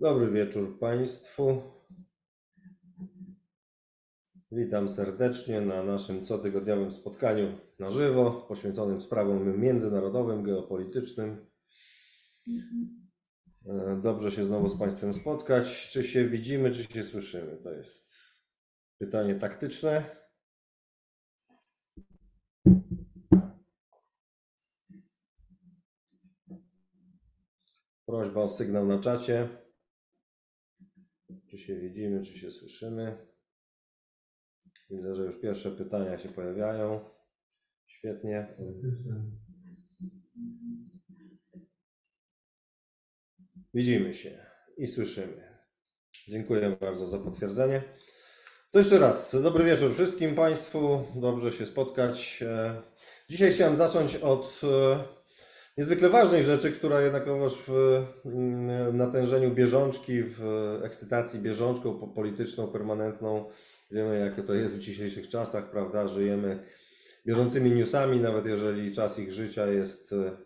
Dobry wieczór Państwu. Witam serdecznie na naszym cotygodniowym spotkaniu na żywo poświęconym sprawom międzynarodowym, geopolitycznym. E, Dobrze się znowu z Państwem spotkać. Czy się widzimy, czy się słyszymy? To jest pytanie taktyczne. Prośba o sygnał na czacie. Czy się widzimy, czy się słyszymy? Widzę, że już pierwsze pytania się pojawiają. Świetnie. Widzimy się i słyszymy. Dziękuję bardzo za potwierdzenie. To jeszcze raz, dobry wieczór wszystkim Państwu. Dobrze się spotkać. E, Dzisiaj chciałem zacząć od e, niezwykle ważnej rzeczy, która jednakowoż w mm, natężeniu bieżączki, w ekscytacji bieżączką po- polityczną, permanentną, wiemy jakie to jest w dzisiejszych czasach, prawda? Żyjemy bieżącymi newsami, nawet jeżeli czas ich życia jest e,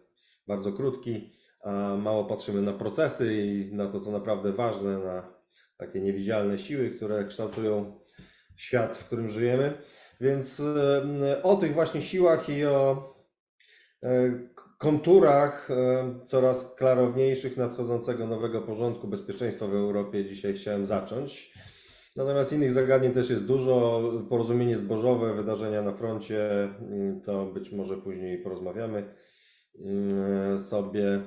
bardzo krótki, a mało patrzymy na procesy i na to, co naprawdę ważne, na takie niewidzialne siły, które kształtują świat, w którym żyjemy. Więc e, o tych właśnie siłach i o e, konturach e, coraz klarowniejszych nadchodzącego nowego porządku bezpieczeństwa w Europie dzisiaj chciałem zacząć. Natomiast innych zagadnień też jest dużo. Porozumienie zbożowe, wydarzenia na froncie, mm, to być może później porozmawiamy mm, sobie.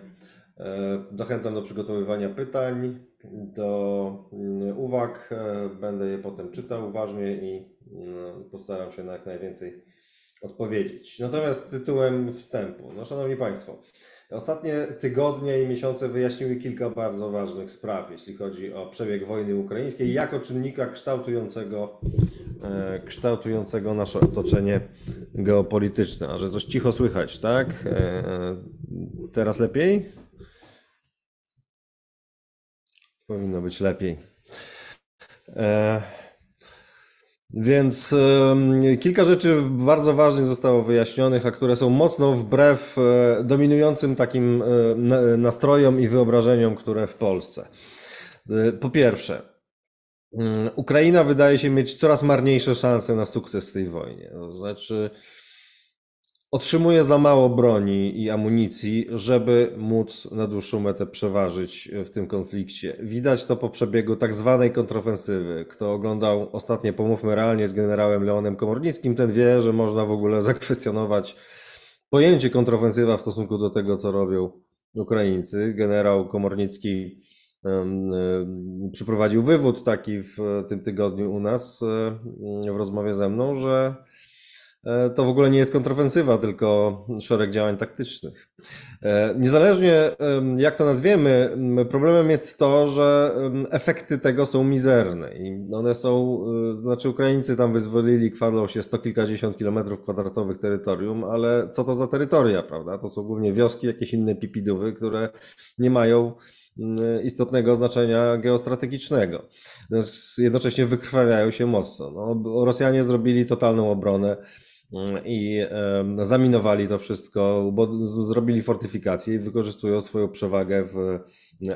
E, Zachęcam do przygotowywania pytań, do mm, uwag. E, Będę je potem czytał uważnie i postaram się na jak najwięcej odpowiedzieć. Natomiast tytułem wstępu. No, Szanowni Państwo, ostatnie tygodnie i miesiące wyjaśniły kilka bardzo ważnych spraw, jeśli chodzi o przebieg wojny ukraińskiej, jako czynnika kształtującego, e, kształtującego nasze otoczenie geopolityczne. A że coś cicho słychać, tak? E, Teraz lepiej? Powinno być lepiej. E, Więc em, kilka rzeczy bardzo ważnych zostało wyjaśnionych, a które są mocno wbrew e, dominującym takim na- nastrojom i wyobrażeniom, które w Polsce. E, Po pierwsze, mm, Ukraina wydaje się mieć coraz marniejsze szanse na sukces w tej wojnie. To znaczy, otrzymuje za mało broni i amunicji, żeby móc na dłuższą metę przeważyć w tym konflikcie. Widać to po przebiegu tak zwanej kontrofensywy. Kto oglądał ostatnie Pomówmy realnie z generałem Leonem Komornickim, ten wie, że można w ogóle zakwestionować pojęcie kontrofensywa w stosunku do tego, co robią Ukraińcy. Generał Komornicki przeprowadził wywód taki w tym tygodniu u nas e, w rozmowie ze mną, że e, to w ogóle nie jest kontrofensywa, tylko szereg działań taktycznych. E, Niezależnie jak to nazwiemy, problemem jest to, że efekty tego są mizerne i one są, y, znaczy Ukraińcy tam wyzwolili, kwadlą się sto kilkadziesiąt kilometrów kwadratowych terytorium, ale co to za terytoria, prawda? To są głównie wioski, jakieś inne pipidówy, które nie mają istotnego znaczenia geostrategicznego. Jednocześnie wykrwawiają się mocno. No, Rosjanie zrobili totalną obronę i em, zaminowali to wszystko, bo zrobili fortyfikacje i wykorzystują swoją przewagę w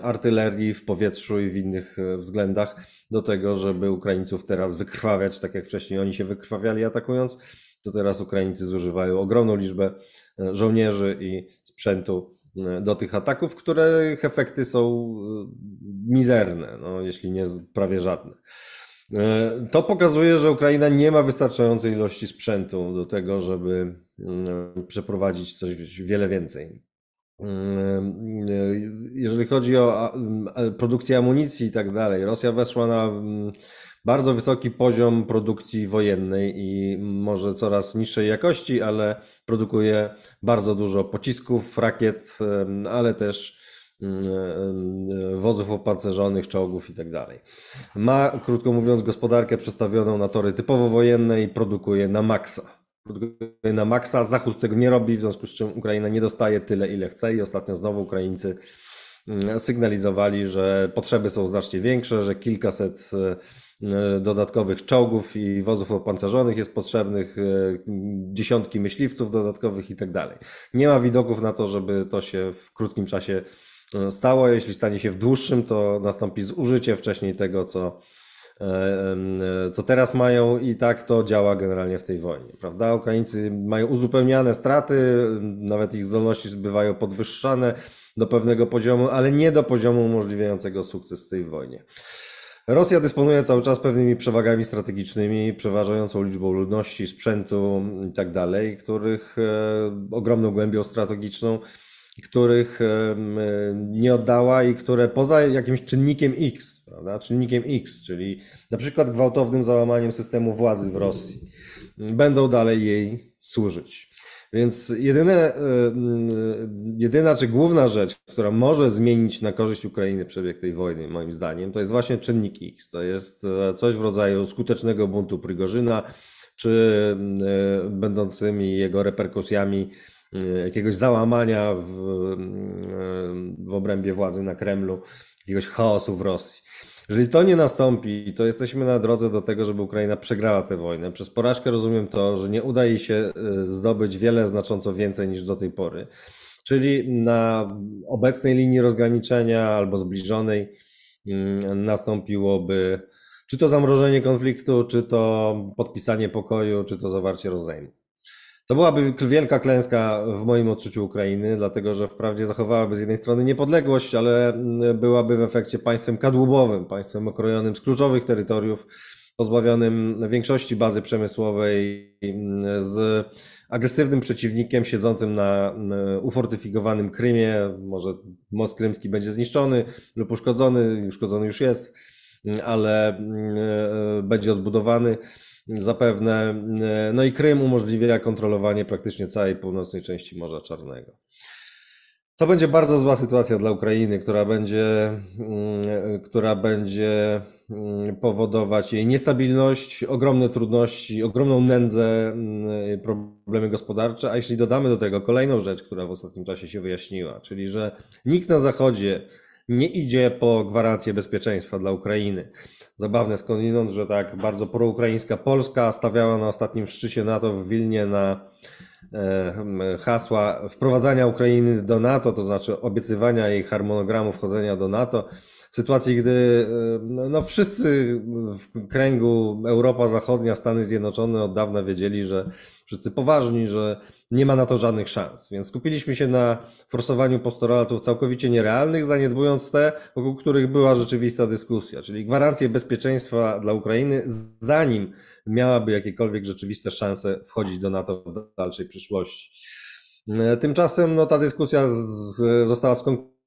artylerii, w powietrzu i w innych e, względach do tego, żeby Ukraińców teraz wykrwawiać, tak jak wcześniej oni się wykrwawiali atakując, to teraz Ukraińcy zużywają ogromną liczbę e, żołnierzy i sprzętu e, do tych ataków, których efekty są e, mizerne, no, jeśli nie prawie żadne. E, To pokazuje, że Ukraina nie ma wystarczającej ilości sprzętu do tego, żeby mm, przeprowadzić coś wiele więcej. Mm, Jeżeli chodzi o produkcję amunicji i tak dalej, Rosja weszła na mm, bardzo wysoki poziom produkcji wojennej i może coraz niższej jakości, ale produkuje bardzo dużo pocisków, rakiet, ale też wozów opancerzonych, czołgów i tak. Ma, krótko mówiąc, gospodarkę przestawioną na tory typowo wojenne i produkuje na maksa. Produkuje na maksa. Zachód tego nie robi, w związku z czym Ukraina nie dostaje tyle, ile chce i ostatnio znowu Ukraińcy mm, sygnalizowali, że potrzeby są znacznie większe, że kilkaset e, dodatkowych czołgów i wozów opancerzonych jest potrzebnych, e, dziesiątki myśliwców dodatkowych i tak dalej. Nie ma widoków na to, żeby to się w krótkim czasie stało. Jeśli stanie się w dłuższym, to nastąpi zużycie wcześniej tego, co, co teraz mają i tak to działa generalnie w tej wojnie, prawda? Ukraińcy mają uzupełniane straty, nawet ich zdolności bywają podwyższane do pewnego poziomu, ale nie do poziomu umożliwiającego sukces w tej wojnie. Rosja dysponuje cały czas pewnymi przewagami strategicznymi, przeważającą liczbą ludności, sprzętu i tak których e, ogromną głębią strategiczną, których nie oddała i które poza jakimś czynnikiem X, prawda, czynnikiem X, czyli na przykład gwałtownym załamaniem systemu władzy w Rosji, będą dalej jej służyć. Więc jedyne, jedyna czy główna rzecz, która może zmienić na korzyść Ukrainy przebieg tej wojny, moim zdaniem, to jest właśnie czynnik X. To jest e, coś w rodzaju skutecznego buntu Prigorzyna, czy e, będącymi jego reperkusjami jakiegoś załamania w, w obrębie władzy na Kremlu, jakiegoś chaosu w Rosji. Jeżeli to nie nastąpi, to jesteśmy na drodze do tego, żeby Ukraina przegrała tę wojnę. Przez porażkę rozumiem to, że nie uda jej się e, zdobyć wiele znacząco więcej niż do tej pory. Czyli na obecnej linii rozgraniczenia albo zbliżonej nastąpiłoby czy to zamrożenie konfliktu, czy to podpisanie pokoju, czy to zawarcie rozejmu. To byłaby wielka klęska w moim odczuciu Ukrainy, dlatego że wprawdzie zachowałaby z jednej strony niepodległość, ale mm, byłaby w efekcie państwem kadłubowym, państwem okrojonym z kluczowych terytoriów, pozbawionym większości bazy przemysłowej, mm, z agresywnym przeciwnikiem siedzącym na mm, ufortyfikowanym Krymie. Może most krymski będzie zniszczony lub uszkodzony, uszkodzony już jest, ale e, będzie odbudowany zapewne. E, no i Krym umożliwia kontrolowanie praktycznie całej północnej części Morza Czarnego. To będzie bardzo zła sytuacja dla Ukrainy, która będzie, mm, która będzie mm, powodować jej niestabilność, ogromne trudności, ogromną nędzę, mm, problemy gospodarcze. A jeśli dodamy do tego kolejną rzecz, która w ostatnim czasie się wyjaśniła, czyli że nikt na Zachodzie nie idzie po gwarancję bezpieczeństwa dla Ukrainy. Zabawne skądinąd, że tak bardzo proukraińska Polska stawiała na ostatnim szczycie NATO w Wilnie na e, hasła wprowadzania Ukrainy do NATO, to znaczy obiecywania jej harmonogramu wchodzenia do NATO. W sytuacji, gdy e, no, wszyscy w kręgu Europa Zachodnia, Stany Zjednoczone od dawna wiedzieli, że wszyscy poważni, że nie ma na to żadnych szans. Więc skupiliśmy się na forsowaniu postulatów całkowicie nierealnych, zaniedbując te, wokół których była rzeczywista dyskusja, czyli gwarancję bezpieczeństwa dla Ukrainy, zanim miałaby jakiekolwiek rzeczywiste szanse wchodzić do NATO w dalszej przyszłości. Tymczasem no, ta dyskusja z, została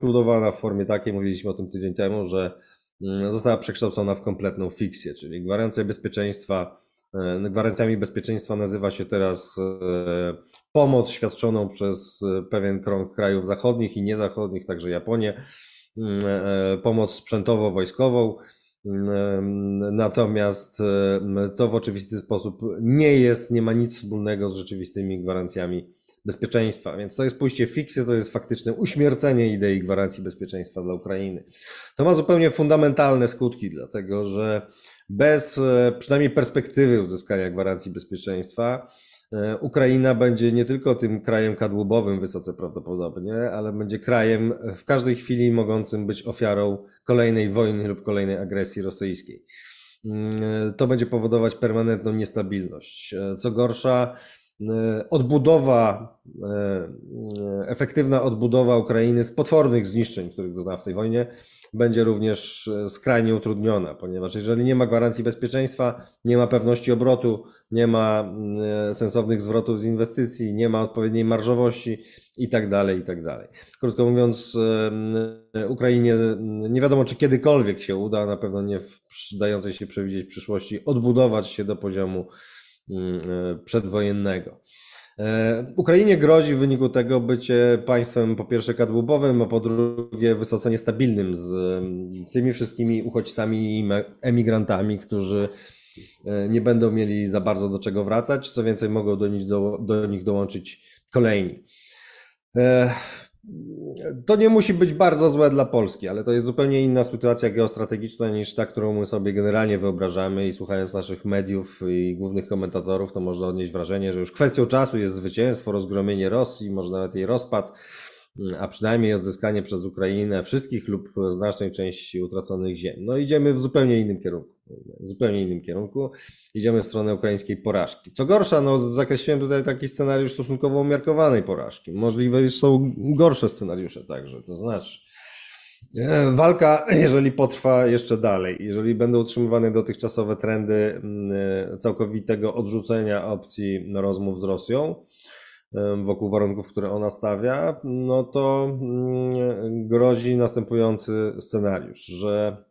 skonkludowana w formie takiej, mówiliśmy o tym tydzień temu, że mm, została przekształcona w kompletną fikcję, czyli gwarancja bezpieczeństwa E, gwarancjami bezpieczeństwa nazywa się teraz e, pomoc świadczoną przez e, pewien krąg krajów zachodnich i niezachodnich, także Japonię, mm, pomoc sprzętowo-wojskową. Mm, natomiast to w oczywisty sposób nie jest, nie ma nic wspólnego z rzeczywistymi gwarancjami bezpieczeństwa. Więc to jest pójście fikcję, to jest faktyczne uśmiercenie idei gwarancji bezpieczeństwa dla Ukrainy. To ma zupełnie fundamentalne skutki, dlatego że bez e, przynajmniej perspektywy uzyskania gwarancji bezpieczeństwa, e, Ukraina będzie nie tylko tym krajem kadłubowym wysoce prawdopodobnie, ale będzie krajem w każdej chwili mogącym być ofiarą kolejnej wojny lub kolejnej agresji rosyjskiej. Mm, e, to będzie powodować permanentną niestabilność. Co gorsza, odbudowa, efektywna odbudowa Ukrainy z potwornych zniszczeń, których doznała w tej wojnie, będzie również e, skrajnie utrudniona, ponieważ jeżeli nie ma gwarancji bezpieczeństwa, nie ma pewności obrotu, nie ma e, sensownych zwrotów z inwestycji, nie ma odpowiedniej marżowości i tak dalej, i tak. Krótko mówiąc, e, Ukrainie nie wiadomo, czy kiedykolwiek się uda, na pewno nie w dającej się przewidzieć przyszłości, odbudować się do poziomu przedwojennego. E, Ukrainie grozi w wyniku tego bycie państwem po pierwsze kadłubowym, a po drugie wysoce niestabilnym z tymi wszystkimi uchodźcami i emigrantami, którzy e, nie będą mieli za bardzo do czego wracać, co więcej mogą do nich, do, do nich dołączyć kolejni. To nie musi być bardzo złe dla Polski, ale to jest zupełnie inna sytuacja geostrategiczna niż ta, którą my sobie generalnie wyobrażamy i słuchając naszych mediów i głównych komentatorów, to można odnieść wrażenie, że już kwestią czasu jest zwycięstwo, rozgromienie Rosji, może nawet jej rozpad. a przynajmniej odzyskanie przez Ukrainę wszystkich lub znacznej części utraconych ziem. No idziemy w zupełnie innym kierunku. W zupełnie innym kierunku. Idziemy w stronę ukraińskiej porażki. Co gorsza, no zakreśliłem tutaj taki scenariusz stosunkowo umiarkowanej porażki. Możliwe są gorsze scenariusze także, to znaczy e, Walka, jeżeli potrwa jeszcze dalej, jeżeli będą utrzymywane dotychczasowe trendy mm, e, całkowitego odrzucenia opcji rozmów z Rosją, wokół warunków, które ona stawia, no to mm, grozi następujący scenariusz, że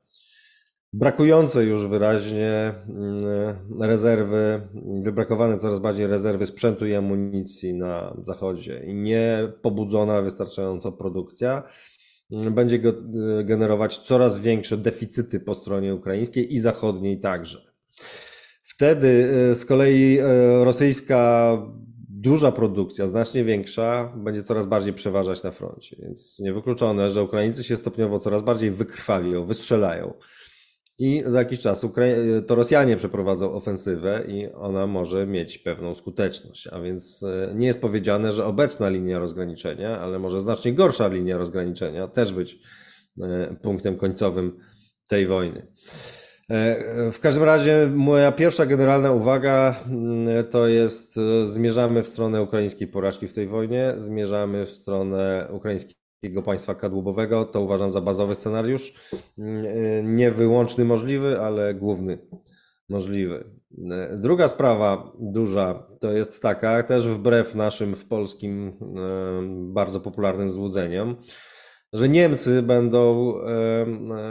brakujące już wyraźnie mm, rezerwy, wybrakowane coraz bardziej rezerwy sprzętu i amunicji na zachodzie i nie pobudzona wystarczająco produkcja mm, będzie generować coraz większe deficyty po stronie ukraińskiej i zachodniej także. Wtedy y, z kolei y, rosyjska duża produkcja, znacznie większa, będzie coraz bardziej przeważać na froncie. Więc niewykluczone, że Ukraińcy się stopniowo coraz bardziej wykrwawią, wystrzelają. I za jakiś czas to Rosjanie przeprowadzą ofensywę i ona może mieć pewną skuteczność. A więc e, nie jest powiedziane, że obecna linia rozgraniczenia, ale może znacznie gorsza linia rozgraniczenia też być e, punktem końcowym tej wojny. E, w każdym razie moja pierwsza generalna uwaga mm, to jest, e, zmierzamy w stronę ukraińskiej porażki w tej wojnie, zmierzamy w stronę ukraińskiego państwa kadłubowego. To uważam za bazowy scenariusz. Mm, e, nie wyłączny możliwy, ale główny możliwy. Druga sprawa duża to jest taka, też wbrew naszym w polskim bardzo popularnym złudzeniom, że Niemcy będą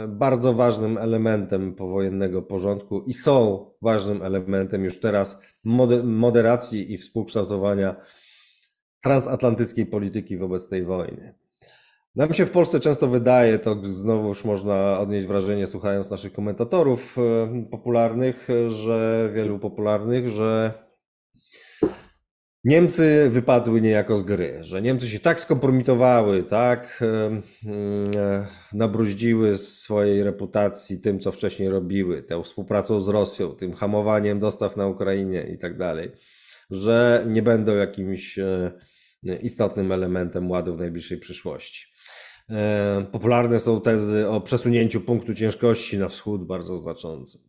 bardzo ważnym elementem powojennego porządku i są ważnym elementem już teraz moderacji i współkształtowania transatlantyckiej polityki wobec tej wojny. Nam się w Polsce często wydaje, to znowu już można odnieść wrażenie, słuchając naszych komentatorów popularnych, że wielu popularnych, że Niemcy wypadły niejako z gry, że Niemcy się tak skompromitowały, tak e, nabruździły swojej reputacji tym, co wcześniej robiły, tą współpracą z Rosją, tym hamowaniem dostaw na Ukrainie i tak dalej, że nie będą jakimś e, istotnym elementem ładu w najbliższej przyszłości. E, popularne są tezy o przesunięciu punktu ciężkości na wschód bardzo znaczącym.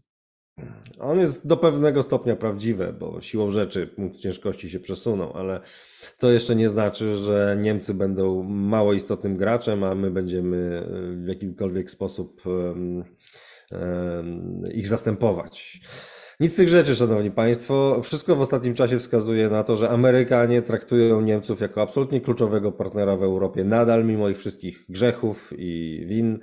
On jest do pewnego stopnia prawdziwy, bo siłą rzeczy punkt ciężkości się przesuną, ale to jeszcze nie znaczy, że Niemcy będą mało istotnym graczem, a my będziemy w jakimkolwiek sposób ich zastępować. Nic z tych rzeczy, Szanowni Państwo. Wszystko w ostatnim czasie wskazuje na to, że Amerykanie traktują Niemców jako absolutnie kluczowego partnera w Europie, nadal mimo ich wszystkich grzechów i win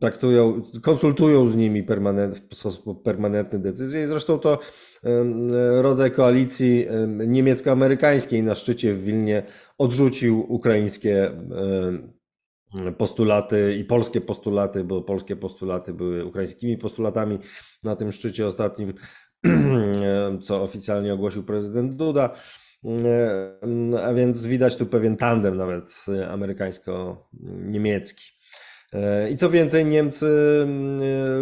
traktują, konsultują z nimi permanent, w sposób permanentny decyzje. I zresztą to rodzaj koalicji niemiecko-amerykańskiej na szczycie w Wilnie odrzucił ukraińskie postulaty i polskie postulaty, bo polskie postulaty były ukraińskimi postulatami na tym szczycie ostatnim, co oficjalnie ogłosił prezydent Duda. A więc widać tu pewien tandem nawet amerykańsko-niemiecki. E, I co więcej, Niemcy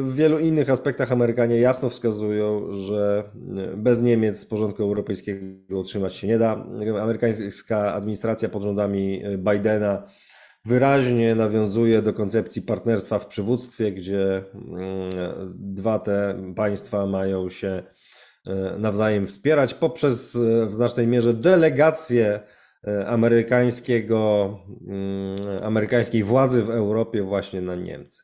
w wielu innych aspektach Amerykanie jasno wskazują, że bez Niemiec porządku europejskiego utrzymać się nie da. Amerykańska administracja pod rządami Bidena wyraźnie nawiązuje do koncepcji partnerstwa w przywództwie, gdzie dwa te państwa mają się e, nawzajem wspierać poprzez w znacznej mierze delegację E, amerykańskiego, mm, amerykańskiej władzy w Europie właśnie na Niemcy.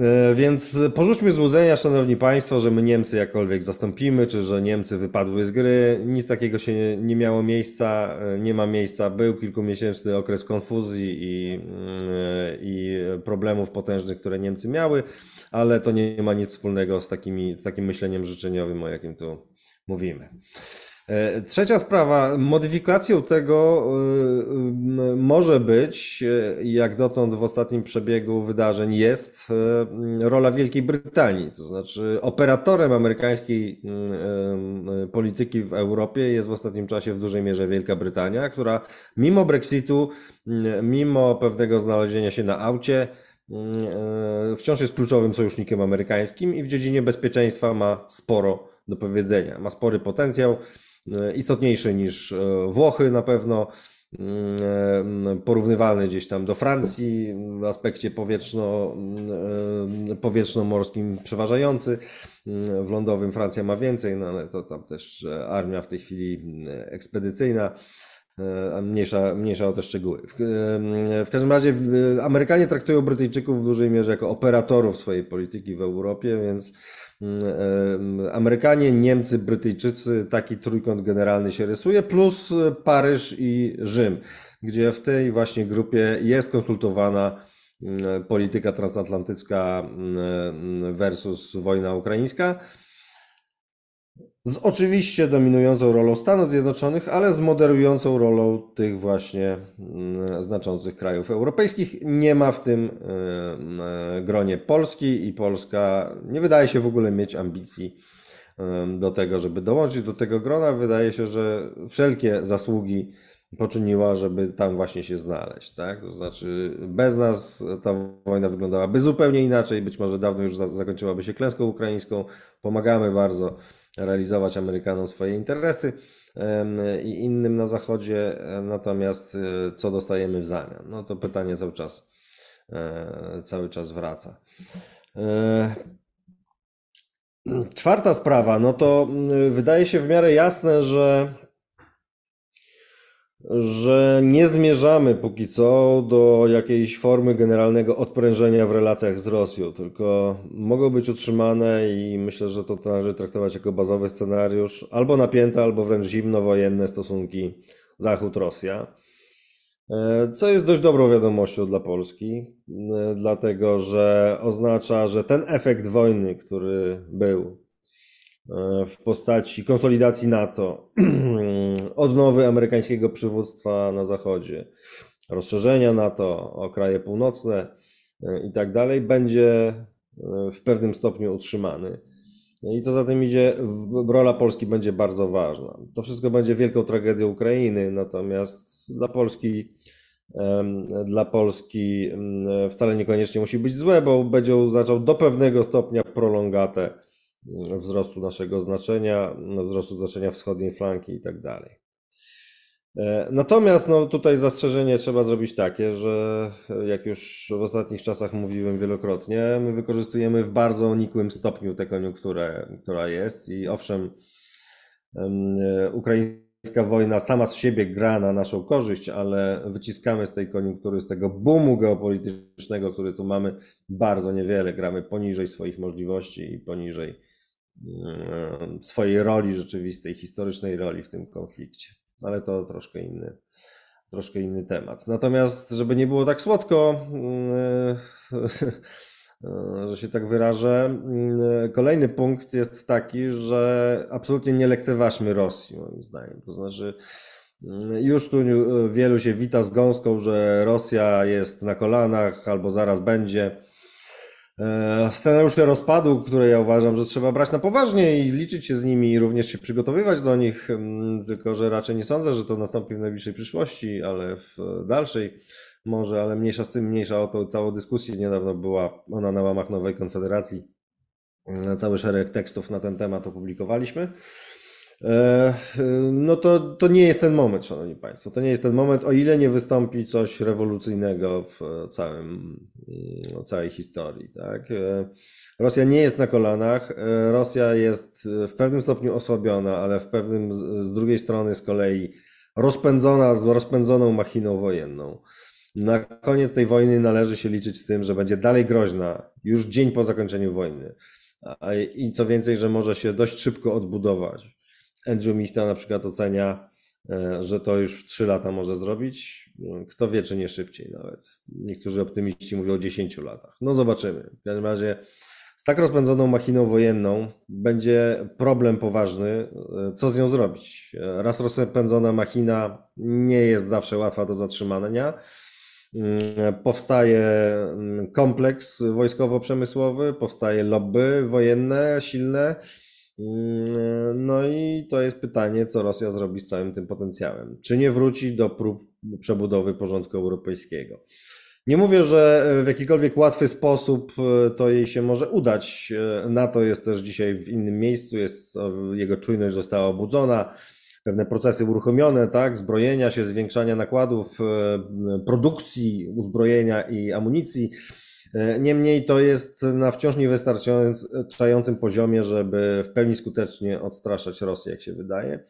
E, więc porzućmy złudzenia, szanowni państwo, że my Niemcy jakkolwiek zastąpimy, czy że Niemcy wypadły z gry. Nic takiego się nie miało miejsca, e, nie ma miejsca. Był kilkumiesięczny okres konfuzji i, mm, i problemów potężnych, które Niemcy miały, ale to nie ma nic wspólnego z, takimi, z takim myśleniem życzeniowym, o jakim tu mówimy. E, trzecia sprawa, modyfikacją tego e, e, może być, jak dotąd w ostatnim przebiegu wydarzeń jest rola Wielkiej Brytanii. To znaczy, operatorem amerykańskiej polityki w Europie jest w ostatnim czasie w dużej mierze Wielka Brytania, która mimo Brexitu, mimo pewnego znalezienia się na aucie, wciąż jest kluczowym sojusznikiem amerykańskim i w dziedzinie bezpieczeństwa ma sporo do powiedzenia. Ma spory potencjał. E, istotniejszy niż e, Włochy na pewno. mm, porównywalny gdzieś tam do Francji w aspekcie powietrzno, powietrzno-morskim przeważający. W lądowym Francja ma więcej, no ale to tam też armia w tej chwili ekspedycyjna. A mniejsza, mniejsza o te szczegóły. W, w, każdym razie Amerykanie traktują Brytyjczyków w dużej mierze jako operatorów swojej polityki w Europie, więc Amerykanie, Niemcy, Brytyjczycy, taki trójkąt generalny się rysuje, plus Paryż i Rzym, gdzie w tej właśnie grupie jest konsultowana polityka transatlantycka versus wojna ukraińska. Z oczywiście dominującą rolą Stanów Zjednoczonych, ale z moderującą rolą tych właśnie mm, znaczących krajów europejskich. Nie ma w tym e, gronie Polski i Polska nie wydaje się w ogóle mieć ambicji do tego, żeby dołączyć do tego grona. Wydaje się, że wszelkie zasługi poczyniła, żeby tam właśnie się znaleźć. Tak? To znaczy, bez nas ta wojna wyglądałaby zupełnie inaczej. Być może dawno już zakończyłaby się klęską ukraińską. Pomagamy bardzo realizować Amerykanom swoje interesy i innym na Zachodzie, natomiast e, co dostajemy w zamian? No to pytanie cały czas, e, cały czas wraca. E, czwarta sprawa, no to wydaje się w miarę jasne, że że nie zmierzamy póki co do jakiejś formy generalnego odprężenia w relacjach z Rosją, tylko mogą być utrzymane i myślę, że to należy traktować jako bazowy scenariusz, albo napięte, albo wręcz zimnowojenne stosunki Zachód-Rosja. E, co jest dość dobrą wiadomością dla Polski, e, dlatego że oznacza, że ten efekt wojny, który był w postaci konsolidacji NATO, odnowy amerykańskiego przywództwa na Zachodzie, rozszerzenia NATO o kraje północne e, i tak dalej, będzie e, w pewnym stopniu utrzymany. I co za tym idzie, rola Polski będzie bardzo ważna. To wszystko będzie wielką tragedią Ukrainy, natomiast dla Polski, dla Polski wcale niekoniecznie musi być złe, bo będzie oznaczał do pewnego stopnia prolongatę wzrostu naszego znaczenia, no, wzrostu znaczenia wschodniej flanki i tak dalej. E, natomiast no, tutaj zastrzeżenie trzeba zrobić takie, że jak już w ostatnich czasach mówiłem wielokrotnie, my wykorzystujemy w bardzo nikłym stopniu tę koniunkturę, która jest i owszem, e, ukraińska wojna sama z siebie gra na naszą korzyść, ale wyciskamy z tej koniunktury, z tego boomu geopolitycznego, który tu mamy, bardzo niewiele. Gramy poniżej swoich możliwości i poniżej E, swojej roli rzeczywistej, historycznej roli w tym konflikcie. Ale to troszkę inny, troszkę inny temat. Natomiast, żeby nie było tak słodko, e, że się tak wyrażę, e, kolejny punkt jest taki, że absolutnie nie lekceważmy Rosji, moim zdaniem. To znaczy, już tu wielu się wita z gąską, że Rosja jest na kolanach albo zaraz będzie. E, scenariusze rozpadu, które ja uważam, że trzeba brać na poważnie i liczyć się z nimi i również się przygotowywać do nich, mm, tylko że raczej nie sądzę, że to nastąpi w najbliższej przyszłości, ale w dalszej może, ale mniejsza z tym, mniejsza o to całą dyskusję. Niedawno była ona na łamach Nowej Konfederacji. E, cały szereg tekstów na ten temat opublikowaliśmy. E, no to, to nie jest ten moment, Szanowni Państwo. To nie jest ten moment, o ile nie wystąpi coś rewolucyjnego w całym, mm, całej historii. Tak? E, Rosja nie jest na kolanach. E, Rosja jest w pewnym stopniu osłabiona, ale w pewnym z drugiej strony z kolei rozpędzona z rozpędzoną machiną wojenną. Na koniec tej wojny należy się liczyć z tym, że będzie dalej groźna już dzień po zakończeniu wojny. I co więcej, że może się dość szybko odbudować. Andrew Michta na przykład ocenia, e, że to już w 3 lata może zrobić. Kto wie, czy nie szybciej nawet. Niektórzy optymiści mówią o 10 latach. No zobaczymy. W każdym razie z tak rozpędzoną machiną wojenną będzie problem poważny, e, co z nią zrobić. E, raz rozpędzona machina nie jest zawsze łatwa do zatrzymania. Mm, powstaje mm, kompleks wojskowo-przemysłowy, powstaje lobby wojenne silne no i to jest pytanie, co Rosja zrobi z całym tym potencjałem. Czy nie wróci do prób przebudowy porządku europejskiego? Nie mówię, że w jakikolwiek łatwy sposób e, to jej się może udać. E, NATO jest też dzisiaj w innym miejscu, jest, jego czujność została obudzona. pewne procesy uruchomione, tak, zbrojenia się, zwiększania nakładów, produkcji uzbrojenia i amunicji. Niemniej to jest na wciąż niewystarczającym poziomie, żeby w pełni skutecznie odstraszać Rosję, jak się wydaje.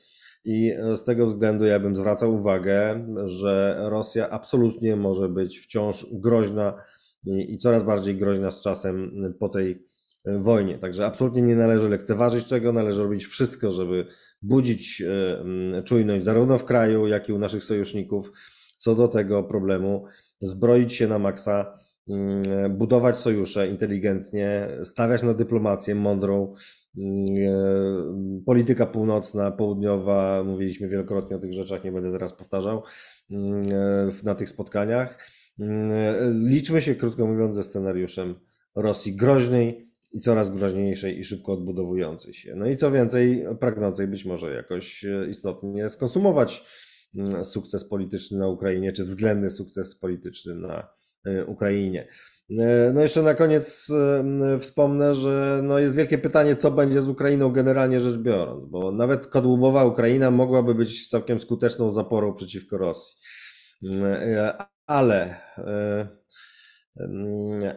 I z tego względu ja bym zwracał uwagę, że Rosja absolutnie może być wciąż groźna i, coraz bardziej groźna z czasem po tej wojnie. Także absolutnie nie należy lekceważyć tego, należy robić wszystko, żeby budzić e, czujność zarówno w kraju, jak i u naszych sojuszników co do tego problemu, zbroić się na maksa, budować sojusze inteligentnie, stawiać na dyplomację mądrą, E, polityka północna, południowa, mówiliśmy wielokrotnie o tych rzeczach, nie będę teraz powtarzał e, na tych spotkaniach. E, liczmy się, krótko mówiąc, ze scenariuszem Rosji groźnej i coraz groźniejszej i szybko odbudowującej się. No i co więcej, pragnącej być może jakoś istotnie skonsumować sukces polityczny na Ukrainie, czy względny sukces polityczny na Ukrainie. E, no jeszcze na koniec e, wspomnę, że no jest wielkie pytanie, co będzie z Ukrainą generalnie rzecz biorąc, bo nawet kadłubowa Ukraina mogłaby być całkiem skuteczną zaporą przeciwko Rosji. E, ale,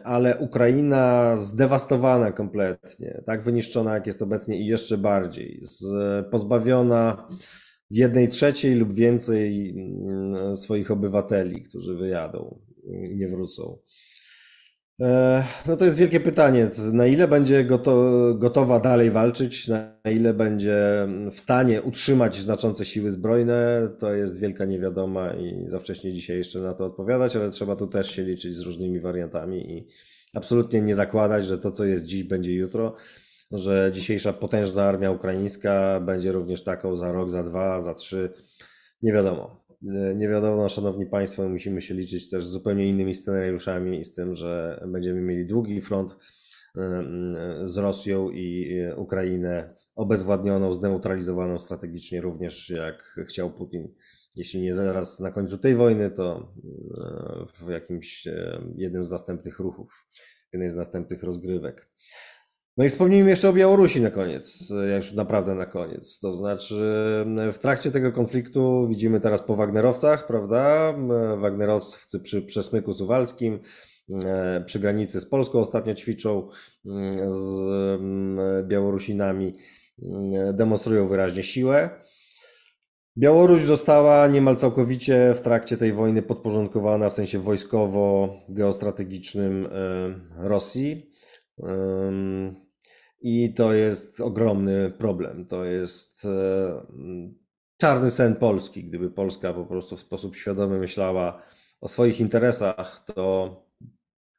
ale Ukraina zdewastowana kompletnie, tak wyniszczona jak jest obecnie i jeszcze bardziej, pozbawiona jednej trzeciej lub więcej swoich obywateli, którzy wyjadą nie wrócą E, no to jest wielkie pytanie, na ile będzie gotowa dalej walczyć, na ile będzie w stanie utrzymać znaczące siły zbrojne, to jest wielka niewiadoma i za wcześnie dzisiaj jeszcze na to odpowiadać, ale trzeba tu też się liczyć z różnymi wariantami i absolutnie nie zakładać, że to co jest dziś będzie jutro, że dzisiejsza potężna armia ukraińska będzie również taką za rok, za dwa, za trzy, nie wiadomo. E, nie wiadomo, szanowni państwo, musimy się liczyć też z zupełnie innymi scenariuszami i z tym, że będziemy mieli długi front e, e, z Rosją i Ukrainę obezwładnioną, zneutralizowaną strategicznie również jak chciał Putin. Jeśli nie zaraz na końcu tej wojny, to w jakimś jednym z następnych ruchów, jednej z następnych rozgrywek. No i wspomnijmy jeszcze o Białorusi na koniec, już naprawdę na koniec. To znaczy, w trakcie tego konfliktu widzimy teraz po Wagnerowcach, prawda? Wagnerowcy przy Przesmyku Suwalskim, e, przy granicy z Polską ostatnio ćwiczą mm, z mm, Białorusinami, mm, demonstrują wyraźnie siłę. Białoruś została niemal całkowicie w trakcie tej wojny podporządkowana w sensie wojskowo-geostrategicznym e, Rosji. I to jest ogromny problem. To jest e, czarny sen Polski. Gdyby Polska po prostu w sposób świadomy myślała o swoich interesach, to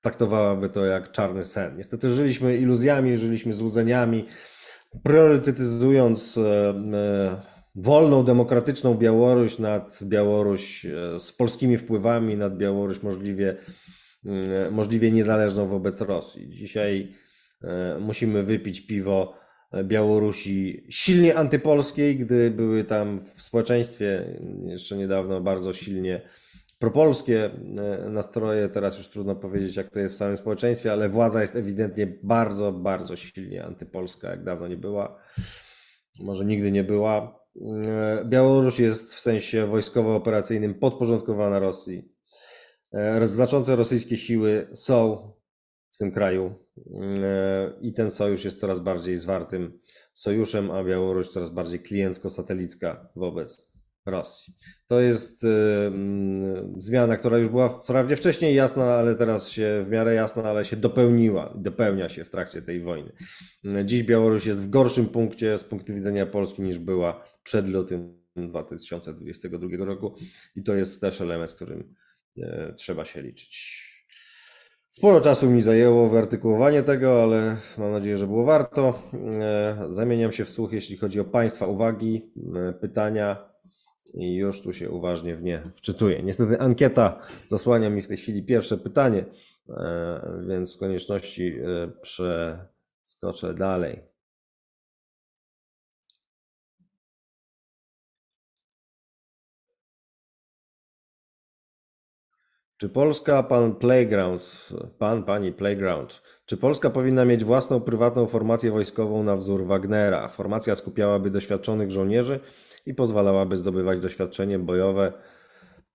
traktowałaby to jak czarny sen. Niestety żyliśmy iluzjami, żyliśmy złudzeniami, priorytetyzując e, e, wolną, demokratyczną Białoruś nad Białoruś z polskimi wpływami, nad Białoruś możliwie, możliwie niezależną wobec Rosji. Dzisiaj musimy wypić piwo Białorusi silnie antypolskiej, gdy były tam w społeczeństwie jeszcze niedawno bardzo silnie propolskie e, nastroje. Teraz już trudno powiedzieć, jak to jest w samym społeczeństwie, ale władza jest ewidentnie bardzo, bardzo silnie antypolska, jak dawno nie była. Może nigdy nie była. E, Białoruś jest w sensie wojskowo-operacyjnym podporządkowana Rosji. Znaczące rosyjskie siły są tym kraju i ten sojusz jest coraz bardziej zwartym sojuszem, a Białoruś coraz bardziej kliencko-satelicka wobec Rosji. To jest zmiana, która już była wprawdzie wcześniej jasna, ale teraz się w miarę jasna, ale się dopełniła, dopełnia się w trakcie tej wojny. Dziś Białoruś jest w gorszym punkcie z punktu widzenia Polski niż była przed lutym 2022 roku i to jest też element, z którym e, trzeba się liczyć. Sporo czasu mi zajęło wyartykułowanie tego, ale mam nadzieję, że było warto. E, zamieniam się w słuch, jeśli chodzi o Państwa uwagi, e, pytania i już tu się uważnie w nie wczytuję. Niestety ankieta zasłania mi w tej chwili pierwsze pytanie, e, więc z konieczności przeskoczę dalej. Czy Polska, pan Playground, pan, pani Playground, czy Polska powinna mieć własną prywatną formację wojskową na wzór Wagnera? Formacja skupiałaby doświadczonych żołnierzy i pozwalałaby zdobywać doświadczenie bojowe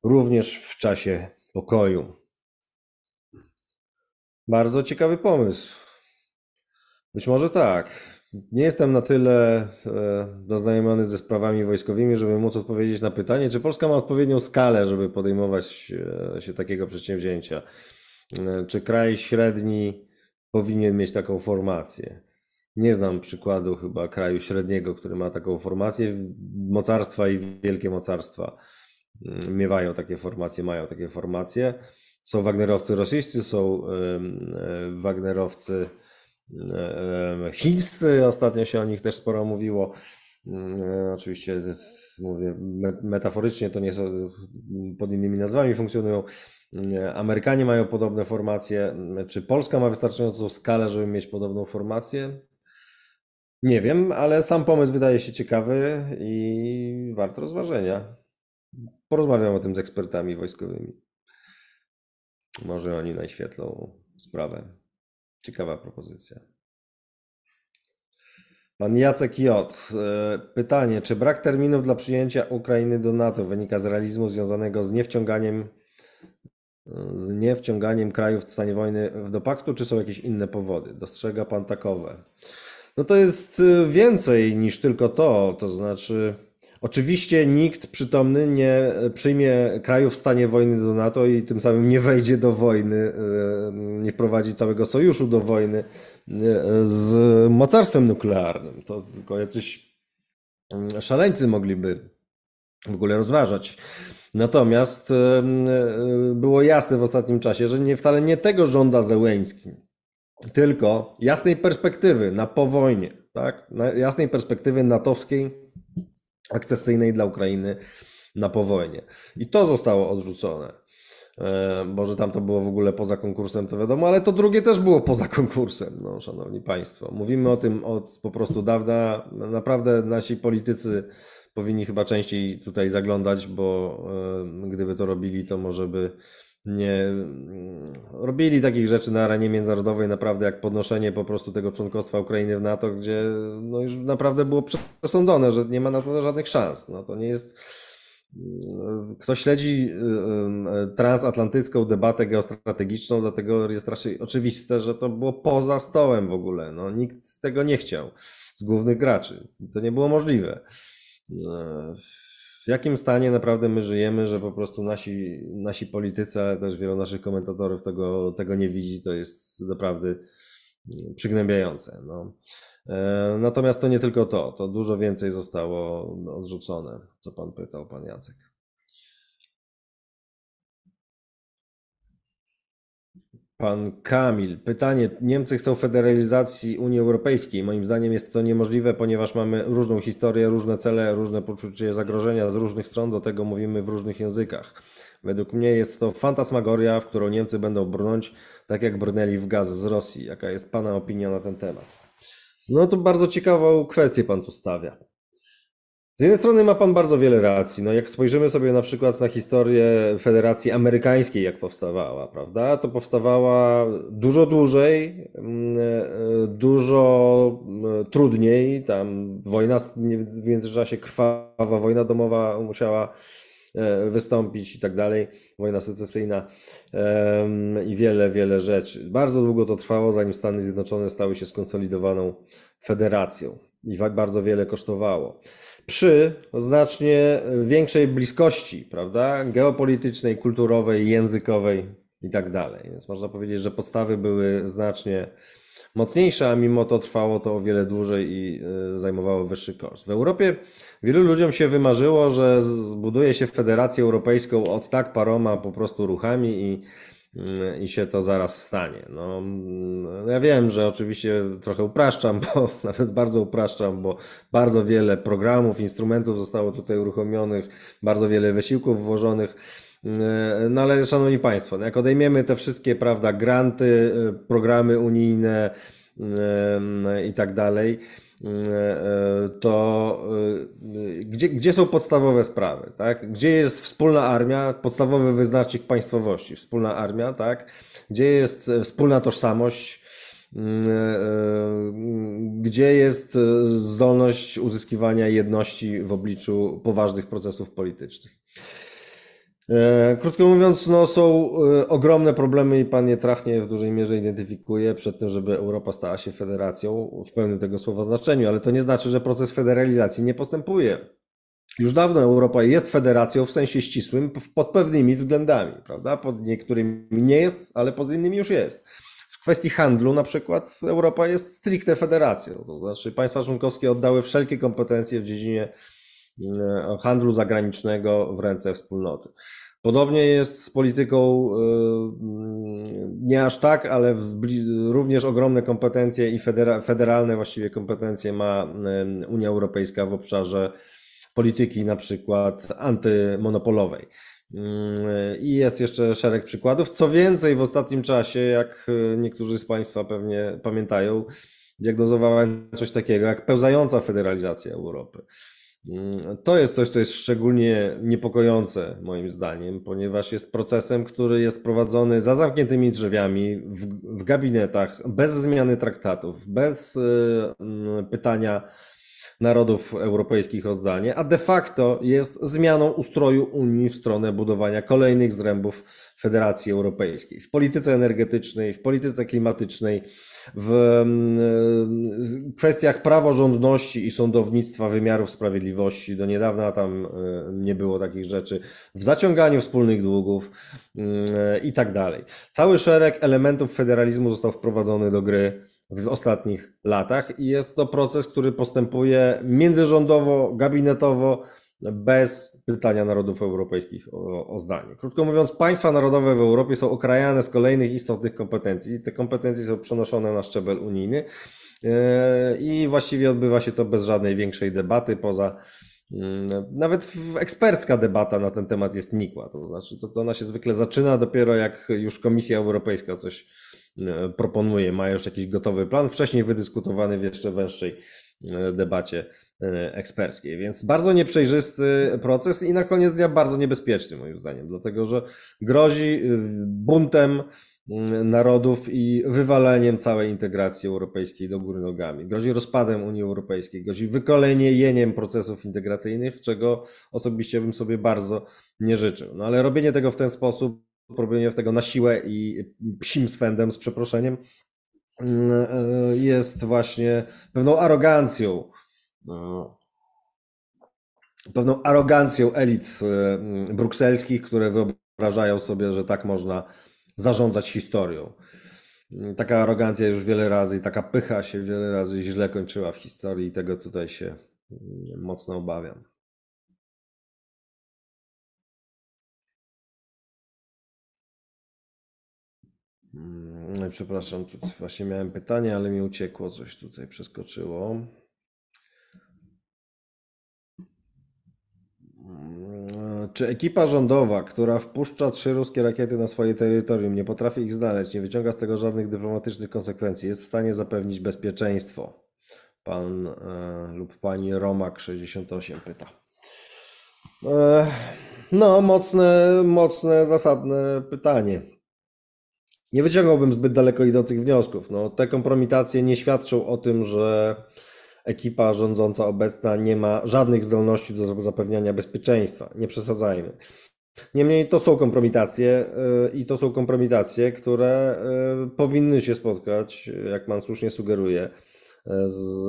również w czasie pokoju. Bardzo ciekawy pomysł. Być może tak. Nie jestem na tyle e, zaznajomiony ze sprawami wojskowymi, żeby móc odpowiedzieć na pytanie, czy Polska ma odpowiednią skalę, żeby podejmować e, się takiego przedsięwzięcia. E, czy kraj średni powinien mieć taką formację? Nie znam przykładu chyba kraju średniego, który ma taką formację. Mocarstwa i wielkie mocarstwa mm, miewają takie formacje, mają takie formacje. Są Wagnerowcy rosyjscy, są Wagnerowcy chińscy. Ostatnio się o nich też sporo mówiło. Mm, oczywiście mówię metaforycznie, to nie są pod innymi nazwami funkcjonują. Amerykanie mają podobne formacje. Czy Polska ma wystarczającą skalę, żeby mieć podobną formację? Nie wiem, ale sam pomysł wydaje się ciekawy i wart rozważenia. Porozmawiam o tym z ekspertami wojskowymi. Może oni najświetlą sprawę. Ciekawa propozycja. Pan Jacek J. E, pytanie, czy brak terminów dla przyjęcia Ukrainy do NATO wynika z realizmu związanego z niewciąganiem z niewciąganiem krajów w stanie wojny do paktu, czy są jakieś inne powody? Dostrzega pan takowe? No to jest y, więcej niż tylko to. To znaczy, oczywiście nikt przytomny nie przyjmie kraju w stanie wojny do NATO i tym samym nie wejdzie do wojny, y, nie wprowadzi całego sojuszu do wojny y, z mocarstwem nuklearnym. To tylko jacyś szaleńcy mogliby w ogóle rozważać. Natomiast było jasne w ostatnim czasie, że nie, wcale nie tego żąda Zełęński, tylko jasnej perspektywy na po wojnie, tak? jasnej perspektywy natowskiej, akcesyjnej dla Ukrainy na po wojnie. I to zostało odrzucone. E, bo że tam to było w ogóle poza konkursem, to wiadomo, ale to drugie też było poza konkursem, no, szanowni państwo. Mówimy o tym od po prostu dawna. Naprawdę nasi politycy powinni chyba częściej tutaj zaglądać, bo e, gdyby to robili, to może by nie mm, robili takich rzeczy na arenie międzynarodowej, naprawdę jak podnoszenie po prostu tego członkostwa Ukrainy w NATO, gdzie no już naprawdę było przesądzone, że nie ma na to żadnych szans. No to nie jest. Mm, kto śledzi y, y, transatlantycką debatę geostrategiczną, dlatego jest raczej oczywiste, że to było poza stołem w ogóle. No, nikt tego nie chciał z głównych graczy. To nie było możliwe. W jakim stanie naprawdę my żyjemy, że po prostu nasi, nasi politycy, ale też wielu naszych komentatorów tego, tego nie widzi, to jest naprawdę mm, przygnębiające. No. E, natomiast to nie tylko to, to dużo więcej zostało odrzucone, co pan pytał, pan Jacek. Pan Kamil, pytanie. Niemcy chcą federalizacji Unii Europejskiej. Moim zdaniem jest to niemożliwe, ponieważ mamy różną historię, różne cele, różne poczucie zagrożenia z różnych stron, do tego mówimy w różnych językach. Według mnie jest to fantasmagoria, w którą Niemcy będą brnąć, tak jak brnęli w gaz z Rosji. Jaka jest Pana opinia na ten temat? No to bardzo ciekawą kwestię Pan tu stawia. Z jednej strony ma pan bardzo wiele racji. No jak spojrzymy sobie na przykład na historię Federacji Amerykańskiej, jak powstawała, prawda? To powstawała dużo dłużej, mm, e, dużo mm, trudniej. Tam wojna w międzyczasie krwawa, wojna domowa musiała e, wystąpić i tak dalej, wojna secesyjna i wiele, wiele rzeczy. Bardzo długo to trwało, zanim Stany Zjednoczone stały się skonsolidowaną federacją i bardzo wiele kosztowało przy znacznie większej bliskości, prawda, geopolitycznej, kulturowej, językowej i tak dalej. Więc można powiedzieć, że podstawy były znacznie mocniejsze, a mimo to trwało to o wiele dłużej i e, zajmowało wyższy koszt. W Europie wielu ludziom się wymarzyło, że zbuduje się Federację Europejską od tak paroma po prostu ruchami i i się to zaraz stanie. No, mm, ja wiem, że oczywiście trochę upraszczam, bo nawet bardzo upraszczam, bo bardzo wiele programów, instrumentów zostało tutaj uruchomionych, bardzo wiele wysiłków włożonych. Mm, no ale szanowni Państwo, no, jak odejmiemy te wszystkie, prawda, granty, y, programy unijne i tak dalej, to y, gdzie, gdzie są podstawowe sprawy, tak? Gdzie jest wspólna armia, podstawowy wyznacznik państwowości, wspólna armia, tak? Gdzie jest wspólna tożsamość, gdzie jest zdolność uzyskiwania jedności w obliczu poważnych procesów politycznych. E, krótko mówiąc, no, są e, ogromne problemy i pan je trafnie w dużej mierze identyfikuje przed tym, żeby Europa stała się federacją w pełnym tego słowa znaczeniu, ale to nie znaczy, że proces federalizacji nie postępuje. Już dawno Europa jest federacją w sensie ścisłym pod pewnymi względami, prawda? Pod niektórymi nie jest, ale pod innymi już jest. W kwestii handlu na przykład Europa jest stricte federacją, to znaczy państwa członkowskie oddały wszelkie kompetencje w dziedzinie handlu zagranicznego w ręce wspólnoty. Podobnie jest z polityką, e, nie aż tak, ale również ogromne kompetencje i federalne właściwie kompetencje ma Unia Europejska w obszarze polityki na przykład antymonopolowej. I jest jeszcze szereg przykładów. Co więcej, w ostatnim czasie, jak niektórzy z Państwa pewnie pamiętają, diagnozowałem coś takiego jak pełzająca federalizacja Europy. Mm, to jest coś, co jest szczególnie niepokojące moim zdaniem, ponieważ jest procesem, który jest prowadzony za zamkniętymi drzwiami, w, w gabinetach, bez zmiany traktatów, bez y, pytania narodów europejskich o zdanie, a de facto jest zmianą ustroju Unii w stronę budowania kolejnych zrębów Federacji Europejskiej. W polityce energetycznej, w polityce klimatycznej, w mm, kwestiach praworządności i sądownictwa wymiarów sprawiedliwości. Do niedawna tam e, nie było takich rzeczy. W zaciąganiu wspólnych długów mm, i tak dalej. Cały szereg elementów federalizmu został wprowadzony do gry w ostatnich latach i jest to proces, który postępuje międzyrządowo, gabinetowo, bez pytania narodów europejskich o, o, zdanie. Krótko mówiąc, państwa narodowe w Europie są okrajane z kolejnych istotnych kompetencji. Te kompetencje są przenoszone na szczebel unijny e, i właściwie odbywa się to bez żadnej większej debaty, poza mm, nawet ekspercka debata na ten temat jest nikła. To znaczy, to, to ona się zwykle zaczyna dopiero jak już Komisja Europejska coś e, proponuje, ma już jakiś gotowy plan, wcześniej wydyskutowany w jeszcze węższej debacie e, eksperckiej. Więc bardzo nieprzejrzysty proces i na koniec dnia bardzo niebezpieczny moim zdaniem, dlatego że grozi e, buntem narodów i wywaleniem całej integracji europejskiej do góry nogami. Grozi rozpadem Unii Europejskiej, grozi wykolejeniem procesów integracyjnych, czego osobiście bym sobie bardzo nie życzył. No ale robienie tego w ten sposób, robienie tego na siłę i psim swędem z przeproszeniem, E, jest właśnie pewną arogancją, e, pewną arogancją elit e, brukselskich, które wyobrażają sobie, że tak można zarządzać historią. Taka arogancja już wiele razy i taka pycha się wiele razy źle kończyła w historii i tego tutaj się mocno obawiam. Przepraszam, tu właśnie miałem pytanie, ale mi uciekło coś tutaj, przeskoczyło. Mm, czy ekipa rządowa, która wpuszcza trzy ruskie rakiety na swoje terytorium, nie potrafi ich znaleźć, nie wyciąga z tego żadnych dyplomatycznych konsekwencji, jest w stanie zapewnić bezpieczeństwo? Pan e, lub pani Romak 68 pyta. E, no, mocne, mocne, zasadne pytanie nie wyciągałbym zbyt daleko idących wniosków. No, te kompromitacje nie świadczą o tym, że ekipa rządząca obecna nie ma żadnych zdolności do zapewniania bezpieczeństwa. Nie przesadzajmy. Niemniej to są kompromitacje y, i to są kompromitacje, które y, powinny się spotkać, jak pan słusznie sugeruje, z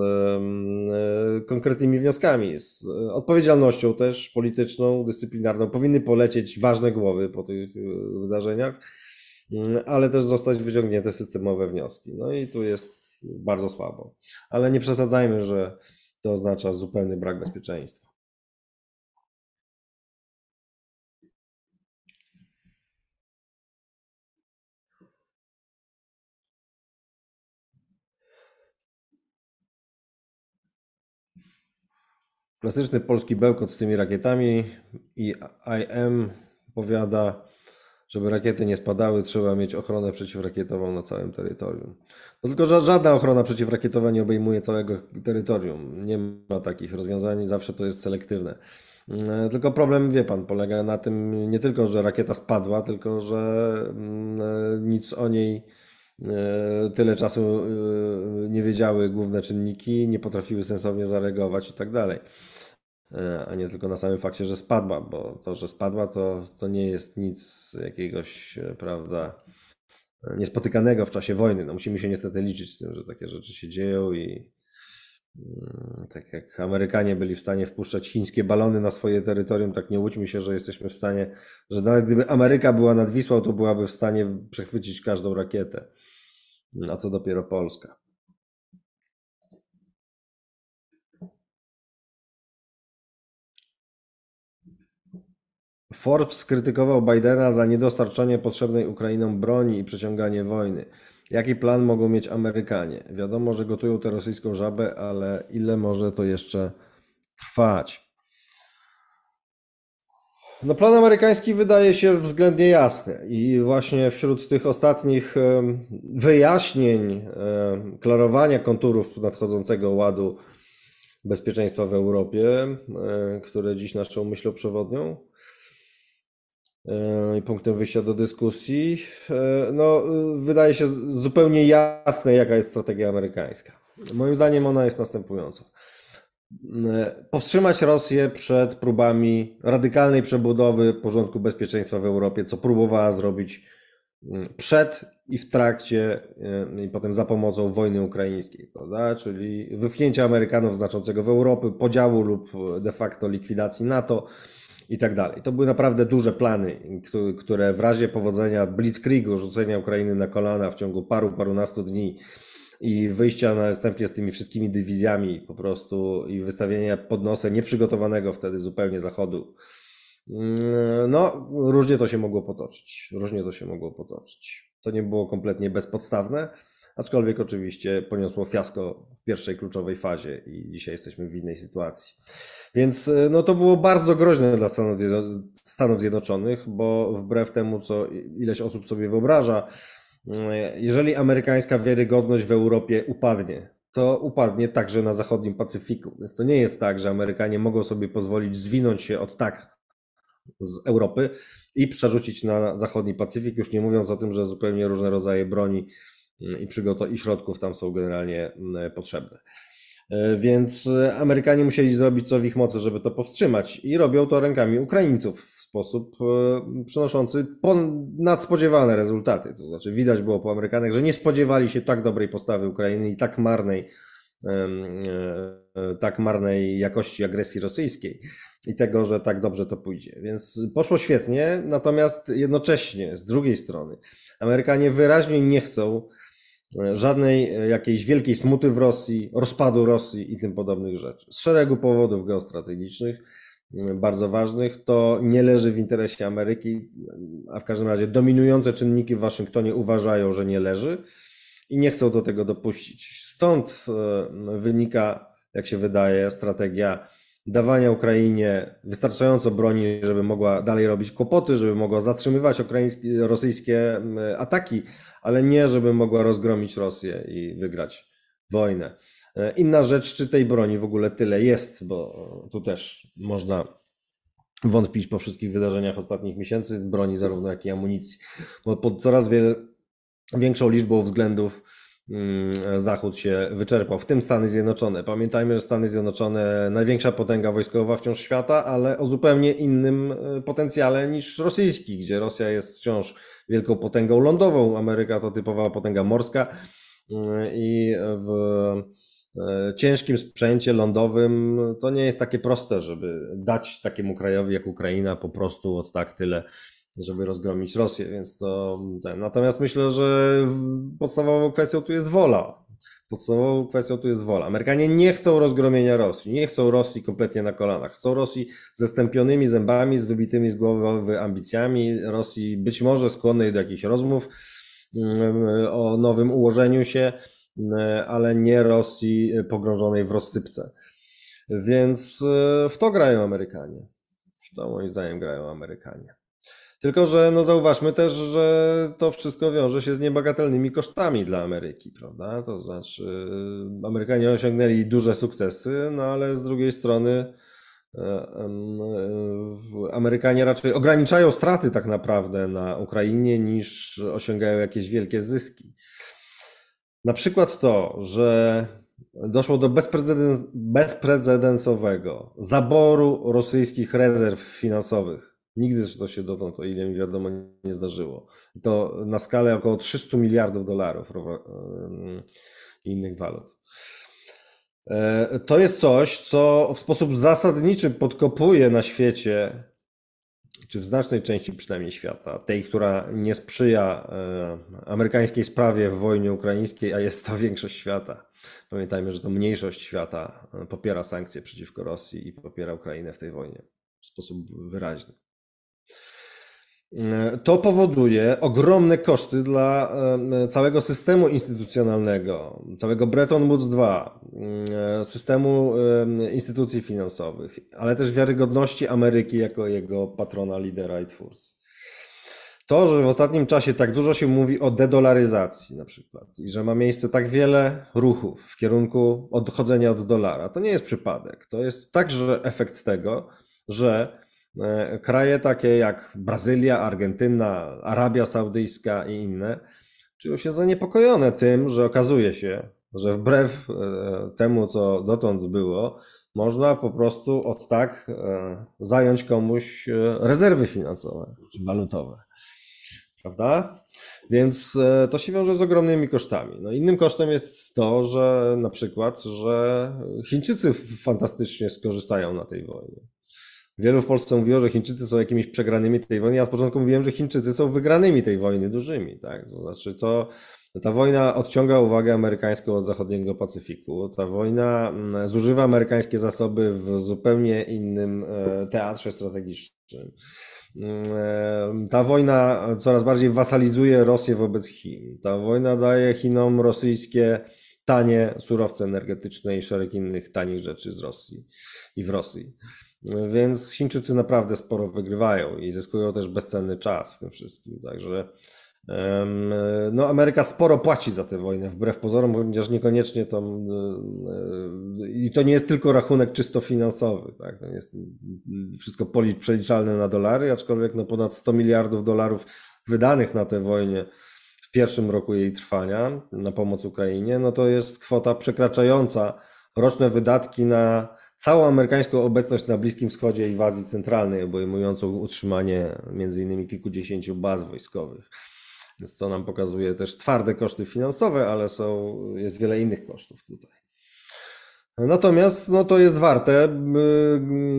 y, konkretnymi wnioskami, z odpowiedzialnością też polityczną, dyscyplinarną. Powinny polecieć ważne głowy po tych wydarzeniach ale też zostać wyciągnięte systemowe wnioski. No i tu jest bardzo słabo. Ale nie przesadzajmy, że to oznacza zupełny brak bezpieczeństwa. Klasyczny polski bełkot z tymi rakietami i IM powiada, żeby rakiety nie spadały, trzeba mieć ochronę przeciwrakietową na całym terytorium. No tylko, że żadna ochrona przeciwrakietowa nie obejmuje całego terytorium. Nie ma takich rozwiązań, zawsze to jest selektywne. Mm, tylko problem, wie pan, polega na tym nie tylko, że rakieta spadła, tylko że mm, nic o niej tyle czasu nie wiedziały główne czynniki, nie potrafiły sensownie zareagować i tak dalej. A nie tylko na samym fakcie, że spadła, bo to, że spadła, to, to nie jest nic jakiegoś, prawda, niespotykanego w czasie wojny. No musimy się niestety liczyć z tym, że takie rzeczy się dzieją i mm, tak jak Amerykanie byli w stanie wpuszczać chińskie balony na swoje terytorium, tak nie łudźmy się, że jesteśmy w stanie, że nawet gdyby Ameryka była nad Wisłą, to byłaby w stanie przechwycić każdą rakietę. A co dopiero Polska. Forbes skrytykował Bidena za niedostarczanie potrzebnej Ukrainom broni i przeciąganie wojny. Jaki plan mogą mieć Amerykanie? Wiadomo, że gotują tę rosyjską żabę, ale ile może to jeszcze trwać? No, plan amerykański wydaje się względnie jasny i właśnie wśród tych ostatnich wyjaśnień, klarowania konturów nadchodzącego ładu bezpieczeństwa w Europie, które dziś naszą myślą przewodnią, punktem wyjścia do dyskusji. E, no, wydaje się zupełnie jasne, jaka jest strategia amerykańska. Moim zdaniem ona jest następująca. E, powstrzymać Rosję przed próbami radykalnej przebudowy porządku bezpieczeństwa w Europie, co próbowała zrobić mm, przed i w trakcie e, i potem za pomocą wojny ukraińskiej, prawda? czyli wypchnięcia Amerykanów znaczącego w Europę, podziału lub de facto likwidacji NATO, i tak dalej. To były naprawdę duże plany, które w razie powodzenia blitzkriegu, rzucenia Ukrainy na kolana w ciągu paru, parunastu dni i wyjścia następnie z tymi wszystkimi dywizjami po prostu i wystawienia pod nosem nieprzygotowanego wtedy zupełnie Zachodu. Mm, no, różnie to się mogło potoczyć. Różnie to się mogło potoczyć. To nie było kompletnie bezpodstawne, aczkolwiek oczywiście poniosło fiasko w pierwszej kluczowej fazie i dzisiaj jesteśmy w innej sytuacji. Więc e, no, to było bardzo groźne dla Stanów, Stanów Zjednoczonych, bo wbrew temu, co ileś osób sobie wyobraża, e, jeżeli amerykańska wiarygodność w Europie upadnie, to upadnie także na zachodnim Pacyfiku. Więc to nie jest tak, że Amerykanie mogą sobie pozwolić zwinąć się od tak z Europy i przerzucić na zachodni Pacyfik, już nie mówiąc o tym, że zupełnie różne rodzaje broni i, przygotow- i środków tam są generalnie mm, potrzebne. E, więc e, Amerykanie musieli zrobić co w ich mocy, żeby to powstrzymać i robią to rękami Ukraińców w sposób e, przynoszący nadspodziewane rezultaty. To znaczy widać było po Amerykanach, że nie spodziewali się tak dobrej postawy Ukrainy i tak marnej, tak marnej jakości agresji rosyjskiej i tego, że tak dobrze to pójdzie. Więc poszło świetnie, natomiast jednocześnie z drugiej strony Amerykanie wyraźnie nie chcą żadnej e, jakiejś wielkiej smuty w Rosji, rozpadu Rosji i tym podobnych rzeczy. Z szeregu powodów geostrategicznych, bardzo ważnych, to nie leży w interesie Ameryki, a w każdym razie dominujące czynniki w Waszyngtonie uważają, że nie leży i nie chcą do tego dopuścić. Stąd e, wynika, jak się wydaje, strategia dawania Ukrainie wystarczająco broni, żeby mogła dalej robić kłopoty, żeby mogła zatrzymywać rosyjskie ataki ale nie, żeby mogła rozgromić Rosję i wygrać wojnę. E, inna rzecz, czy tej broni w ogóle tyle jest, bo tu też można wątpić po wszystkich wydarzeniach ostatnich miesięcy, broni zarówno jak i amunicji, bo pod coraz większą liczbą względów mm, Zachód się wyczerpał, w tym Stany Zjednoczone. Pamiętajmy, że Stany Zjednoczone największa potęga wojskowa wciąż świata, ale o zupełnie innym e, potencjale niż rosyjski, gdzie Rosja jest wciąż wielką potęgą lądową. Ameryka to typowa potęga morska mm, i w e, ciężkim sprzęcie lądowym to nie jest takie proste, żeby dać takiemu krajowi jak Ukraina po prostu od tak tyle, żeby rozgromić Rosję, więc to ten. Natomiast myślę, że podstawową kwestią tu jest wola. Podstawową kwestią tu jest wola. Amerykanie nie chcą rozgromienia Rosji, nie chcą Rosji kompletnie na kolanach. Chcą Rosji ze stępionymi zębami, z wybitymi z głowy ambicjami, Rosji być może skłonnej do jakichś rozmów mm, o nowym ułożeniu się, mm, ale nie Rosji pogrążonej w rozsypce. Więc e, w to grają Amerykanie. W to moim zdaniem grają Amerykanie. Tylko, że no zauważmy też, że to wszystko wiąże się z niebagatelnymi kosztami dla Ameryki, prawda? To znaczy, Amerykanie osiągnęli duże sukcesy, no ale z drugiej strony Amerykanie raczej ograniczają straty tak naprawdę na Ukrainie niż osiągają jakieś wielkie zyski. Na przykład to, że doszło do bezprecedensowego zaboru rosyjskich rezerw finansowych. Nigdy to się dotąd, o ile mi wiadomo, nie zdarzyło. To na skalę około 300 miliardów dolarów i innych walut. E, to jest coś, co w sposób zasadniczy podkopuje na świecie, czy w znacznej części przynajmniej świata, tej, która nie sprzyja amerykańskiej sprawie w wojnie ukraińskiej, a jest to większość świata. Pamiętajmy, że to mniejszość świata popiera sankcje przeciwko Rosji i popiera Ukrainę w tej wojnie w sposób wyraźny. To powoduje ogromne koszty dla całego systemu instytucjonalnego, całego Bretton Woods II, systemu instytucji finansowych, ale też wiarygodności Ameryki jako jego patrona, lidera i twórcy. To, że w ostatnim czasie tak dużo się mówi o dedolaryzacji na przykład i że ma miejsce tak wiele ruchów w kierunku odchodzenia od dolara, to nie jest przypadek. To jest także efekt tego, że E, kraje takie jak Brazylia, Argentyna, Arabia Saudyjska i inne czują się zaniepokojone tym, że okazuje się, że wbrew e, temu, co dotąd było, można po prostu od tak e, zająć komuś rezerwy finansowe czy walutowe. Prawda? Więc to się wiąże z ogromnymi kosztami. No innym kosztem jest to, że na przykład, że Chińczycy fantastycznie skorzystają na tej wojnie. Wielu w Polsce mówiło, że Chińczycy są jakimiś przegranymi tej wojny. Ja od początku mówiłem, że Chińczycy są wygranymi tej wojny, dużymi. Tak? To znaczy, to, ta wojna odciąga uwagę amerykańską od zachodniego Pacyfiku. Ta wojna mm, zużywa amerykańskie zasoby w zupełnie innym e, teatrze strategicznym. Mm, e, ta wojna coraz bardziej wasalizuje Rosję wobec Chin. Ta wojna daje Chinom rosyjskie tanie surowce energetyczne i szereg innych tanich rzeczy z Rosji i w Rosji. Więc Chińczycy naprawdę sporo wygrywają i zyskują też bezcenny czas w tym wszystkim. Także no, Ameryka sporo płaci za tę wojnę, wbrew pozorom, chociaż niekoniecznie to. E, I to nie jest tylko rachunek czysto finansowy. Tak? To jest wszystko przeliczalne na dolary, aczkolwiek no, ponad 100 miliardów dolarów wydanych na tę wojnę pierwszym roku jej trwania na pomoc Ukrainie, no to jest kwota przekraczająca roczne wydatki na całą amerykańską obecność na Bliskim Wschodzie i w Azji Centralnej, obejmującą utrzymanie między innymi kilkudziesięciu baz wojskowych. Więc co nam pokazuje też twarde koszty finansowe, ale są, jest wiele innych kosztów tutaj. Natomiast no, to jest warte, y,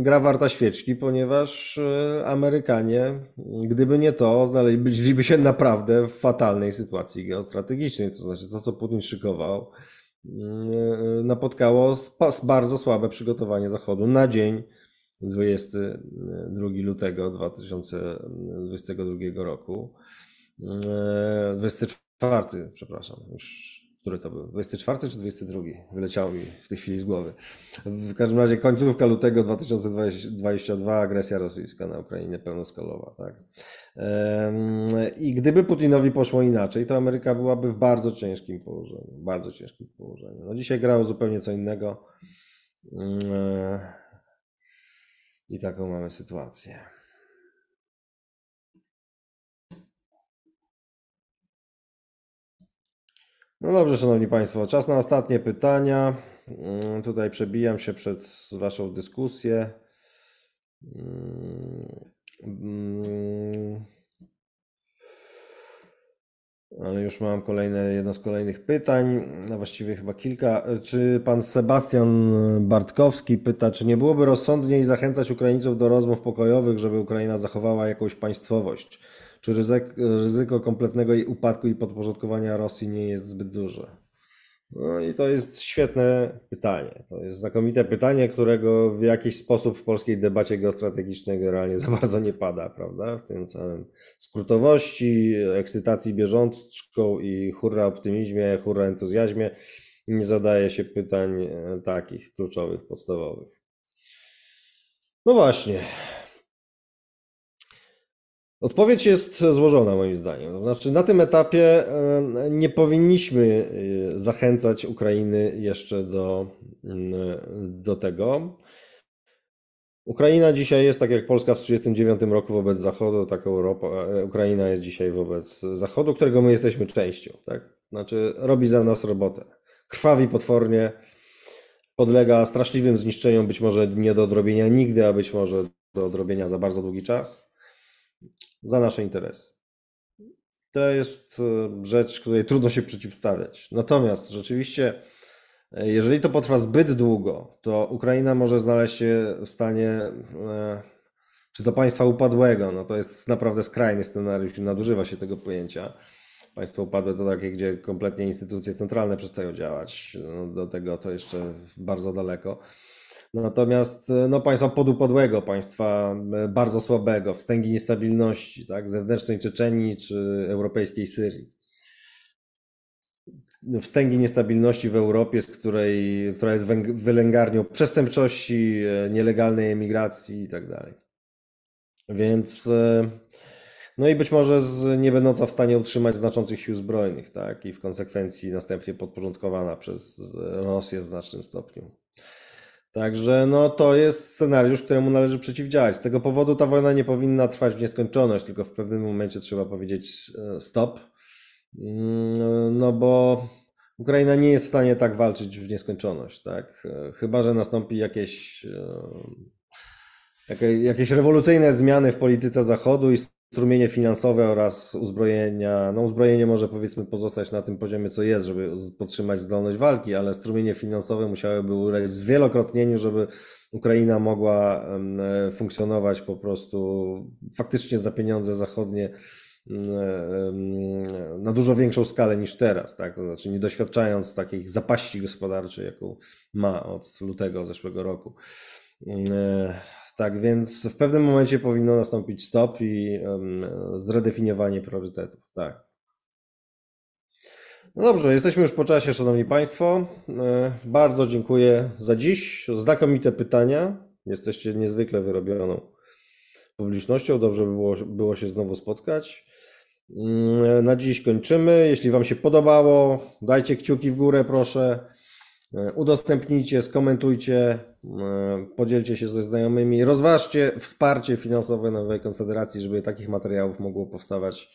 gra warta świeczki, ponieważ y, Amerykanie, gdyby nie to, znaleźliby się naprawdę w fatalnej sytuacji geostrategicznej. To znaczy to, co Putin szykował, Yy, napotkało bardzo słabe przygotowanie Zachodu na dzień 22 lutego 2022 roku. 24, yy, przepraszam, już który to był? 24 czy 22? Wyleciało mi w tej chwili z głowy. W każdym razie końcówka lutego 2022 agresja rosyjska na Ukrainie pełnoskalowa. Tak? I gdyby Putinowi poszło inaczej, to Ameryka byłaby w bardzo ciężkim położeniu. Bardzo ciężkim położeniu. No dzisiaj grało zupełnie co innego. I taką mamy sytuację. No dobrze, Szanowni Państwo, czas na ostatnie pytania. Mm, tutaj przebijam się przed Waszą dyskusję. Mm, ale już mam kolejne, jedno z kolejnych pytań, a właściwie chyba kilka. Czy pan Sebastian Bartkowski pyta, czy nie byłoby rozsądniej zachęcać Ukraińców do rozmów pokojowych, żeby Ukraina zachowała jakąś państwowość? Czy ryzyko kompletnego jej upadku i podporządkowania Rosji nie jest zbyt duże? No i to jest świetne pytanie. To jest znakomite pytanie, którego w jakiś sposób w polskiej debacie geostrategicznej generalnie za bardzo nie pada, prawda? W tym całym skrótowości, ekscytacji bieżączką i hurra optymizmie, hurra entuzjazmie nie zadaje się pytań e, takich kluczowych, podstawowych. No właśnie, Odpowiedź jest złożona moim zdaniem. To znaczy, na tym etapie nie powinniśmy e, zachęcać Ukrainy jeszcze do, do tego. Ukraina dzisiaj jest tak jak Polska w 1939 roku wobec Zachodu, tak Europa, e, Ukraina jest dzisiaj wobec Zachodu, którego my jesteśmy częścią. Tak? Znaczy, robi za nas robotę. Krwawi potwornie, podlega straszliwym zniszczeniom, być może nie do odrobienia nigdy, a być może do odrobienia za bardzo długi czas, za nasze interesy. To jest e, rzecz, której trudno się przeciwstawiać. Natomiast rzeczywiście, e, jeżeli to potrwa zbyt długo, to Ukraina może znaleźć się w stanie, e, czy to państwa upadłego, no to jest naprawdę skrajny scenariusz, nadużywa się tego pojęcia. Państwo upadłe to takie, gdzie kompletnie instytucje centralne przestają działać. No, do tego to jeszcze bardzo daleko. Natomiast no, państwa podupadłego, państwa bardzo słabego, wstęgi niestabilności, tak, zewnętrznej Czeczenii czy europejskiej Syrii. Wstęgi niestabilności w Europie, z której, która jest wylęgarnią przestępczości, nielegalnej emigracji i tak. Więc no i być może z, nie będąca w stanie utrzymać znaczących sił zbrojnych, tak? I w konsekwencji następnie podporządkowana przez Rosję w znacznym stopniu. Także no, to jest scenariusz, któremu należy przeciwdziałać. Z tego powodu ta wojna nie powinna trwać w nieskończoność, tylko w pewnym momencie trzeba powiedzieć e, stop. Mm, no bo Ukraina nie jest w stanie tak walczyć w nieskończoność, tak? E, chyba, że nastąpi jakieś, e, jakieś rewolucyjne zmiany w polityce Zachodu i strumienie finansowe oraz uzbrojenia. No uzbrojenie może powiedzmy pozostać na tym poziomie, co jest, żeby podtrzymać zdolność walki, ale strumienie finansowe musiałyby ulec zwielokrotnieniu, żeby Ukraina mogła funkcjonować po prostu faktycznie za pieniądze zachodnie na dużo większą skalę niż teraz, tak? To znaczy nie doświadczając takich zapaści gospodarczej, jaką ma od lutego zeszłego roku. Tak więc w pewnym momencie powinno nastąpić stop i um, zredefiniowanie priorytetów. Tak. No dobrze, jesteśmy już po czasie, Szanowni Państwo. E, bardzo dziękuję za dziś. Znakomite pytania. Jesteście niezwykle wyrobioną publicznością. Dobrze by było, było się znowu spotkać. Mm, na dziś kończymy. Jeśli Wam się podobało, dajcie kciuki w górę, proszę. E, udostępnijcie, skomentujcie, e, podzielcie się ze znajomymi, rozważcie wsparcie finansowe Nowej Konfederacji, żeby takich materiałów mogło powstawać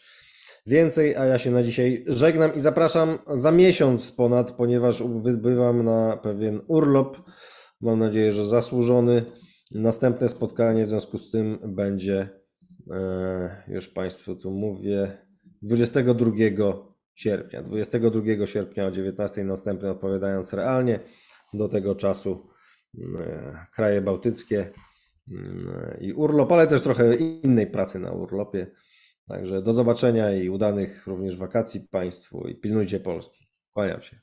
więcej. A ja się na dzisiaj żegnam i zapraszam za miesiąc ponad, ponieważ wybywam na pewien urlop. Mam nadzieję, że zasłużony. Następne spotkanie w związku z tym będzie, e, już Państwu tu mówię, 22 sierpnia. 22 sierpnia o 19 następny odpowiadając realnie. Do tego czasu mm, kraje bałtyckie mm, i urlop, ale też trochę innej pracy na urlopie. Także do zobaczenia i udanych również wakacji Państwu i pilnujcie Polski. Kłaniam się.